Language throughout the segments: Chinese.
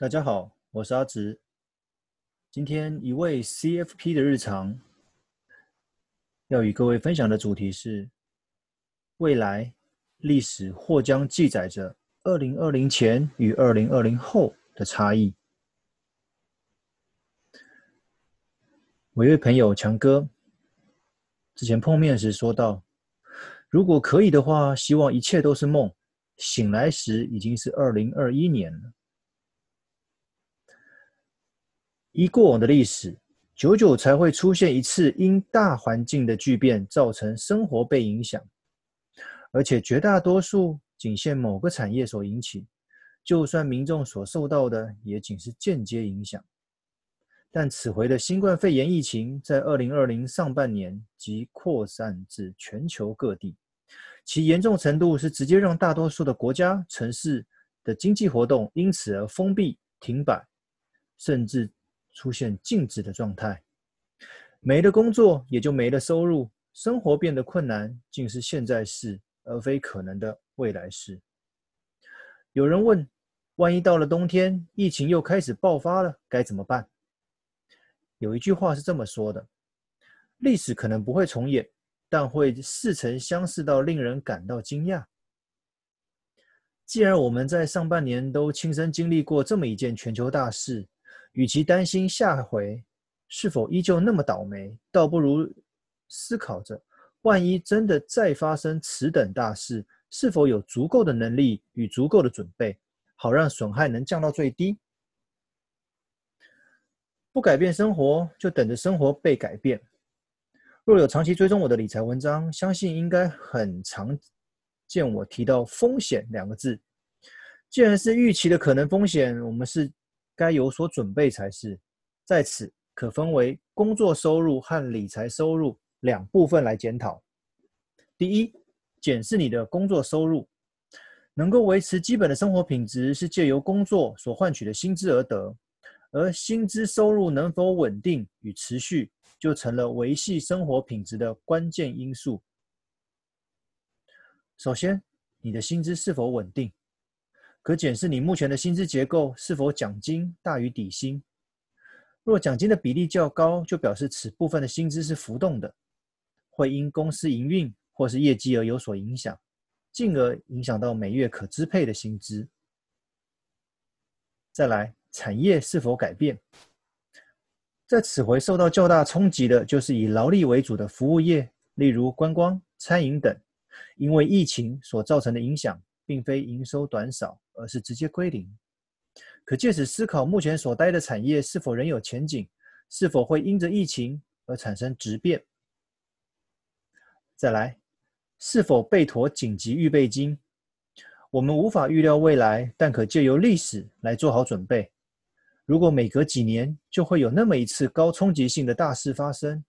大家好，我是阿直。今天一位 CFP 的日常，要与各位分享的主题是：未来历史或将记载着二零二零前与二零二零后的差异。我一位朋友强哥之前碰面时说道：“如果可以的话，希望一切都是梦，醒来时已经是二零二一年了。”依过往的历史，久久才会出现一次因大环境的巨变造成生活被影响，而且绝大多数仅限某个产业所引起，就算民众所受到的也仅是间接影响。但此回的新冠肺炎疫情在二零二零上半年即扩散至全球各地，其严重程度是直接让大多数的国家、城市的经济活动因此而封闭、停摆，甚至。出现静止的状态，没了工作也就没了收入，生活变得困难，竟是现在事而非可能的未来事。有人问：万一到了冬天，疫情又开始爆发了，该怎么办？有一句话是这么说的：历史可能不会重演，但会似曾相识到令人感到惊讶。既然我们在上半年都亲身经历过这么一件全球大事，与其担心下回是否依旧那么倒霉，倒不如思考着，万一真的再发生此等大事，是否有足够的能力与足够的准备，好让损害能降到最低。不改变生活，就等着生活被改变。若有长期追踪我的理财文章，相信应该很常见我提到“风险”两个字。既然是预期的可能风险，我们是。该有所准备才是。在此可分为工作收入和理财收入两部分来检讨。第一，检视你的工作收入，能够维持基本的生活品质是借由工作所换取的薪资而得，而薪资收入能否稳定与持续，就成了维系生活品质的关键因素。首先，你的薪资是否稳定？可检视你目前的薪资结构是否奖金大于底薪。若奖金的比例较高，就表示此部分的薪资是浮动的，会因公司营运或是业绩而有所影响，进而影响到每月可支配的薪资。再来，产业是否改变？在此回受到较大冲击的就是以劳力为主的服务业，例如观光、餐饮等，因为疫情所造成的影响，并非营收短少。而是直接归零，可借此思考目前所待的产业是否仍有前景，是否会因着疫情而产生质变。再来，是否备妥紧急预备金？我们无法预料未来，但可借由历史来做好准备。如果每隔几年就会有那么一次高冲击性的大事发生，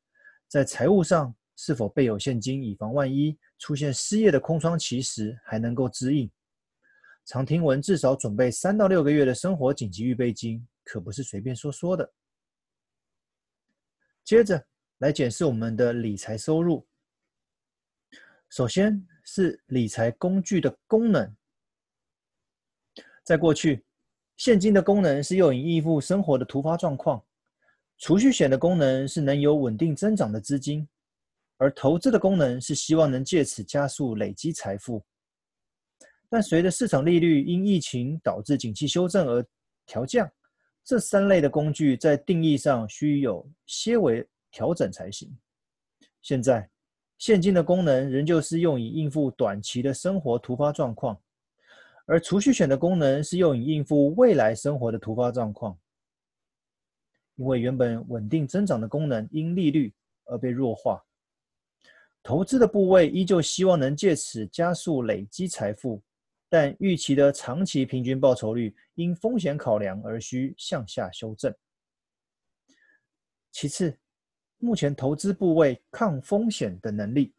在财务上是否备有现金，以防万一出现失业的空窗期时还能够支应？常听闻至少准备三到六个月的生活紧急预备金，可不是随便说说的。接着来检视我们的理财收入。首先是理财工具的功能。在过去，现金的功能是用以应付生活的突发状况，储蓄险的功能是能有稳定增长的资金，而投资的功能是希望能借此加速累积财富。但随着市场利率因疫情导致景气修正而调降，这三类的工具在定义上需有些微调整才行。现在，现金的功能仍旧是用以应付短期的生活突发状况，而储蓄险的功能是用以应付未来生活的突发状况。因为原本稳定增长的功能因利率而被弱化，投资的部位依旧希望能借此加速累积财富。但预期的长期平均报酬率因风险考量而需向下修正。其次，目前投资部位抗风险的能力，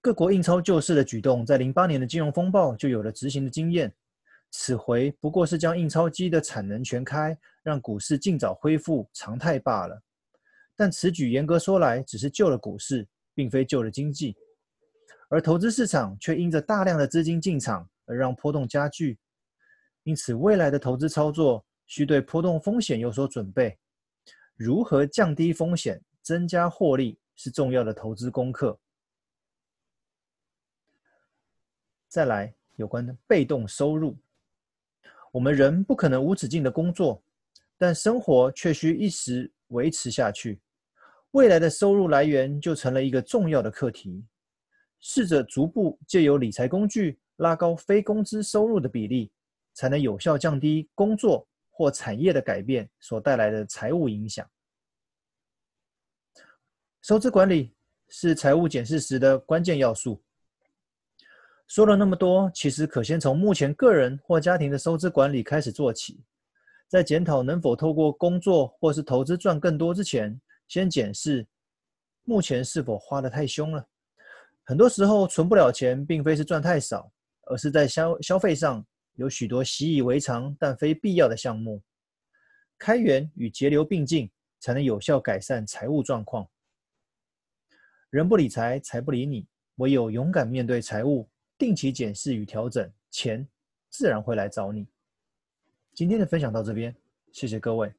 各国印钞救市的举动，在零八年的金融风暴就有了执行的经验。此回不过是将印钞机的产能全开，让股市尽早恢复常态罢了。但此举严格说来，只是救了股市，并非救了经济。而投资市场却因着大量的资金进场而让波动加剧，因此未来的投资操作需对波动风险有所准备。如何降低风险、增加获利是重要的投资功课。再来，有关被动收入，我们人不可能无止境的工作，但生活却需一时维持下去。未来的收入来源就成了一个重要的课题。试着逐步借由理财工具拉高非工资收入的比例，才能有效降低工作或产业的改变所带来的财务影响。收支管理是财务检视时的关键要素。说了那么多，其实可先从目前个人或家庭的收支管理开始做起，在检讨能否透过工作或是投资赚更多之前，先检视目前是否花得太凶了。很多时候存不了钱，并非是赚太少，而是在消消费上有许多习以为常但非必要的项目。开源与节流并进，才能有效改善财务状况。人不理财，财不理你。唯有勇敢面对财务，定期检视与调整，钱自然会来找你。今天的分享到这边，谢谢各位。